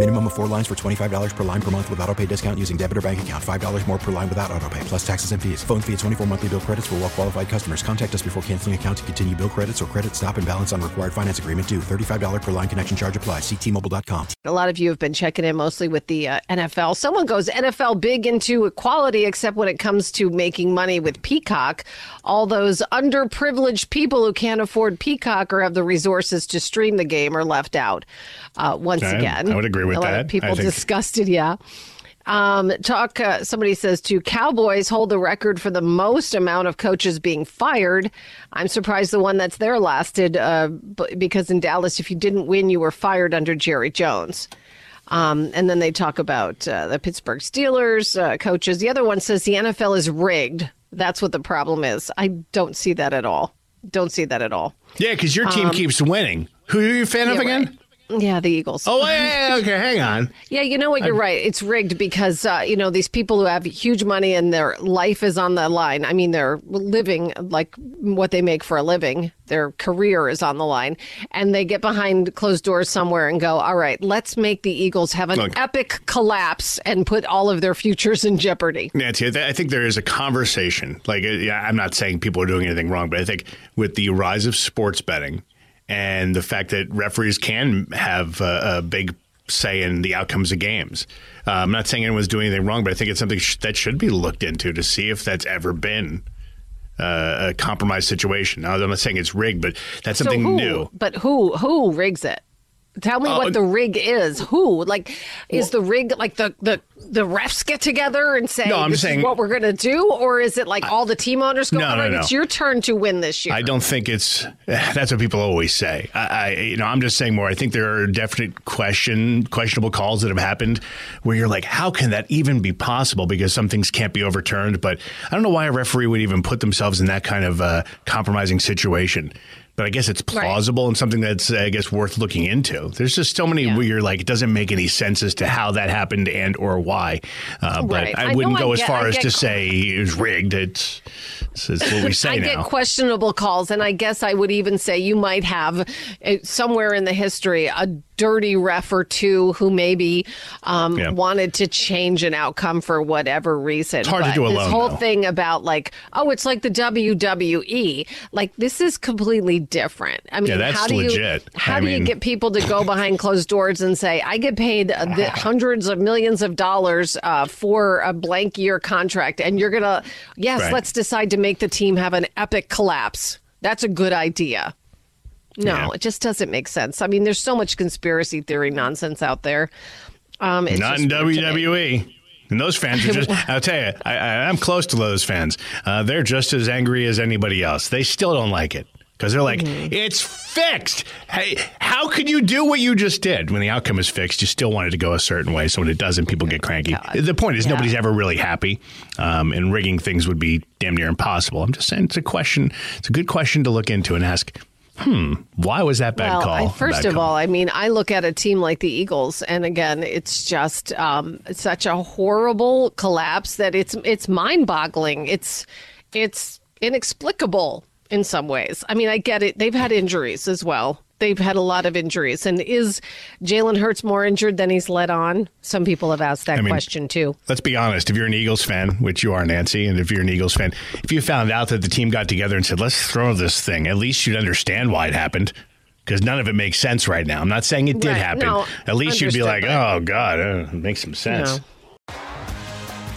Minimum of four lines for $25 per line per month with auto pay discount using debit or bank account. $5 more per line without auto pay, plus taxes and fees. Phone fee at 24 monthly bill credits for well qualified customers. Contact us before canceling account to continue bill credits or credit stop and balance on required finance agreement due. $35 per line connection charge applies. Ctmobile.com. A lot of you have been checking in mostly with the uh, NFL. Someone goes NFL big into equality, except when it comes to making money with Peacock. All those underprivileged people who can't afford Peacock or have the resources to stream the game are left out. Uh, once I- again, I would agree with a lot that. Of people disgusted, yeah. Um, talk. Uh, somebody says to Cowboys hold the record for the most amount of coaches being fired. I'm surprised the one that's there lasted uh, b- because in Dallas, if you didn't win, you were fired under Jerry Jones. Um, and then they talk about uh, the Pittsburgh Steelers uh, coaches. The other one says the NFL is rigged. That's what the problem is. I don't see that at all. Don't see that at all. Yeah, because your team Um, keeps winning. Who are you a fan of again? right. Yeah, the Eagles. Oh, yeah, okay, hang on. Yeah, you know what? You're right. It's rigged because uh, you know these people who have huge money and their life is on the line. I mean, they're living like what they make for a living. Their career is on the line, and they get behind closed doors somewhere and go, "All right, let's make the Eagles have an Look. epic collapse and put all of their futures in jeopardy." Nancy, I think there is a conversation. Like, uh, yeah, I'm not saying people are doing anything wrong, but I think with the rise of sports betting and the fact that referees can have a, a big say in the outcomes of games, uh, I'm not saying anyone's doing anything wrong, but I think it's something sh- that should be looked into to see if that's ever been uh, a compromised situation. Now, I'm not saying it's rigged, but that's something so who, new. But who who rigs it? Tell me Uh, what the rig is. Who like is the rig like the the the refs get together and say No, I'm this saying- is what we're going to do, or is it like all the team owners go? No, all no, no. it's your turn to win this year. I don't think it's. That's what people always say. I, I, you know, I'm just saying more. I think there are definite question, questionable calls that have happened where you're like, how can that even be possible? Because some things can't be overturned. But I don't know why a referee would even put themselves in that kind of uh, compromising situation. But I guess it's plausible and something that's, I guess, worth looking into. There's just so many where you're like, it doesn't make any sense as to how that happened and or why. Uh, but Right. I I wouldn't go I as get- far as to say it was rigged. It's, it's, it's what we say I now. get questionable calls, and I guess I would even say you might have uh, somewhere in the history a dirty ref or two who maybe um, Yeah. wanted to change an outcome for whatever reason. It's hard to But do This whole though. thing about like, oh, it's like the WWE. Like this is completely different. I mean, Yeah, how do legit. you how I do mean- you get people to go behind closed doors and say, I get paid the hundreds of millions of dollars uh, for a blank year contract, and you're gonna yes, Right. let's decide to make the team have an epic collapse. That's a good idea. No, Yeah. it just doesn't make sense. I mean, there's so much conspiracy theory nonsense out there. Um, it's Not in weird to me. WWE. And those fans are just, I'll tell you, I, I, I'm close to those fans. Uh, they're just as angry as anybody else. They still don't like it because they're like, Mm-hmm. it's fixed. Hey, how could you do what you just did? When the outcome is fixed, you still want it to go a certain way. So when it doesn't, people get cranky. The point is, nobody's ever really happy. Um, and rigging things would be damn near impossible. I'm just saying it's a question. It's a good question to look into and ask, hmm, why was that bad well, call? I, first bad of call? all, I mean, I look at a team like the Eagles, and again, it's just um, such a horrible collapse that it's it's mind boggling. It's it's inexplicable in some ways. I mean, I get it; they've had injuries as well. They've had a lot of injuries, and is Jalen Hurts more injured than he's let on? Some people have asked that I mean, question too. Let's be honest. If you're an Eagles fan, which you are, Nancy, and if you're an Eagles fan, if you found out that the team got together and said, let's throw this thing, at least you'd understand why it happened. Because none of it makes sense right now. I'm not saying it did Right. happen. No, at least you'd be like, oh, God, uh, it makes some sense. No.